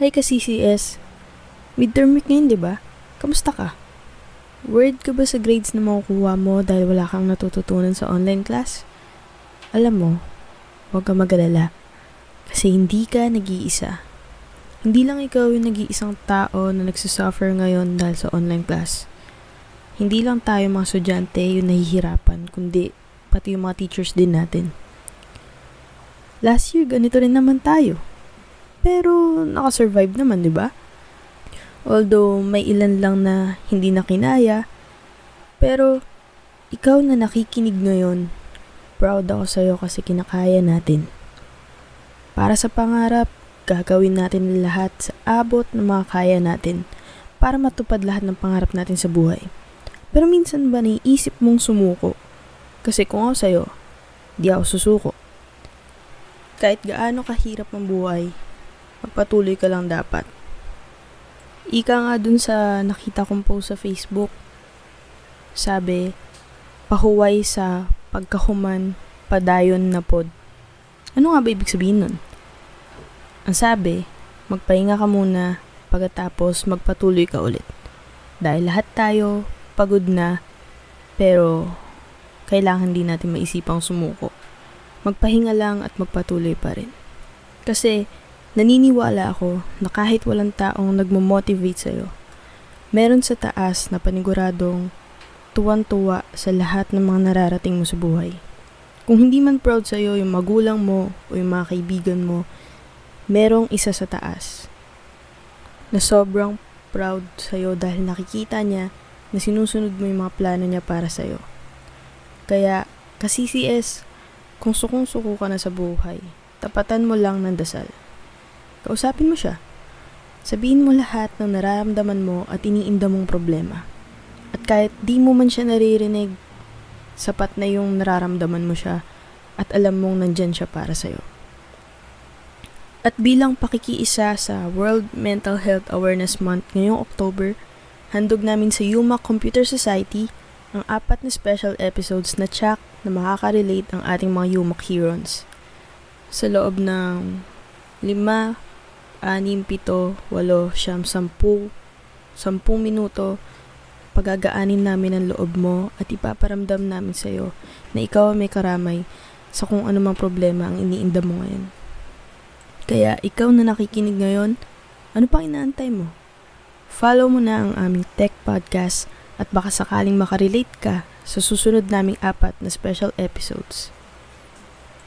Hi ka CCS. Midterm week ngayon, di ba? Kamusta ka? Worried ka ba sa grades na makukuha mo dahil wala kang natututunan sa online class? Alam mo, huwag ka magalala. Kasi hindi ka nag-iisa. Hindi lang ikaw yung nag-iisang tao na nagsasuffer ngayon dahil sa online class. Hindi lang tayo mga estudyante yung nahihirapan, kundi pati yung mga teachers din natin. Last year, ganito rin naman tayo. Pero nakasurvive naman, di ba? Although may ilan lang na hindi na kinaya, pero ikaw na nakikinig ngayon, proud ako sa'yo kasi kinakaya natin. Para sa pangarap, gagawin natin lahat sa abot ng mga kaya natin para matupad lahat ng pangarap natin sa buhay. Pero minsan ba naiisip mong sumuko? Kasi kung ako sa'yo, di ako susuko. Kahit gaano kahirap ang buhay, magpatuloy ka lang dapat. Ika nga dun sa nakita kong post sa Facebook, sabi, pahuway sa pagkahuman, padayon na pod. Ano nga ba ibig sabihin nun? Ang sabi, magpahinga ka muna, pagkatapos magpatuloy ka ulit. Dahil lahat tayo pagod na, pero kailangan din natin maisipang sumuko magpahinga lang at magpatuloy pa rin. Kasi naniniwala ako na kahit walang taong nagmo-motivate sa'yo, meron sa taas na paniguradong tuwan-tuwa sa lahat ng mga nararating mo sa buhay. Kung hindi man proud sa'yo yung magulang mo o yung mga kaibigan mo, merong isa sa taas na sobrang proud sa'yo dahil nakikita niya na sinusunod mo yung mga plano niya para sa'yo. Kaya, ka-CCS, kung sukong-suko ka na sa buhay, tapatan mo lang ng dasal. Kausapin mo siya. Sabihin mo lahat ng nararamdaman mo at iniinda mong problema. At kahit di mo man siya naririnig, sapat na yung nararamdaman mo siya at alam mong nandyan siya para sa'yo. At bilang pakikiisa sa World Mental Health Awareness Month ngayong October, handog namin sa Yuma Computer Society ang apat na special episodes na tsak na makaka-relate ang ating mga Yumak Heroes. Sa loob ng 5, 6, 7, 8, siyam, 10, 10 minuto, pagagaanin namin ang loob mo at ipaparamdam namin sa iyo na ikaw ay may karamay sa kung anumang problema ang iniinda mo ngayon. Kaya ikaw na nakikinig ngayon, ano pang inaantay mo? Follow mo na ang aming tech podcast at baka sakaling makarelate ka sa susunod naming apat na special episodes.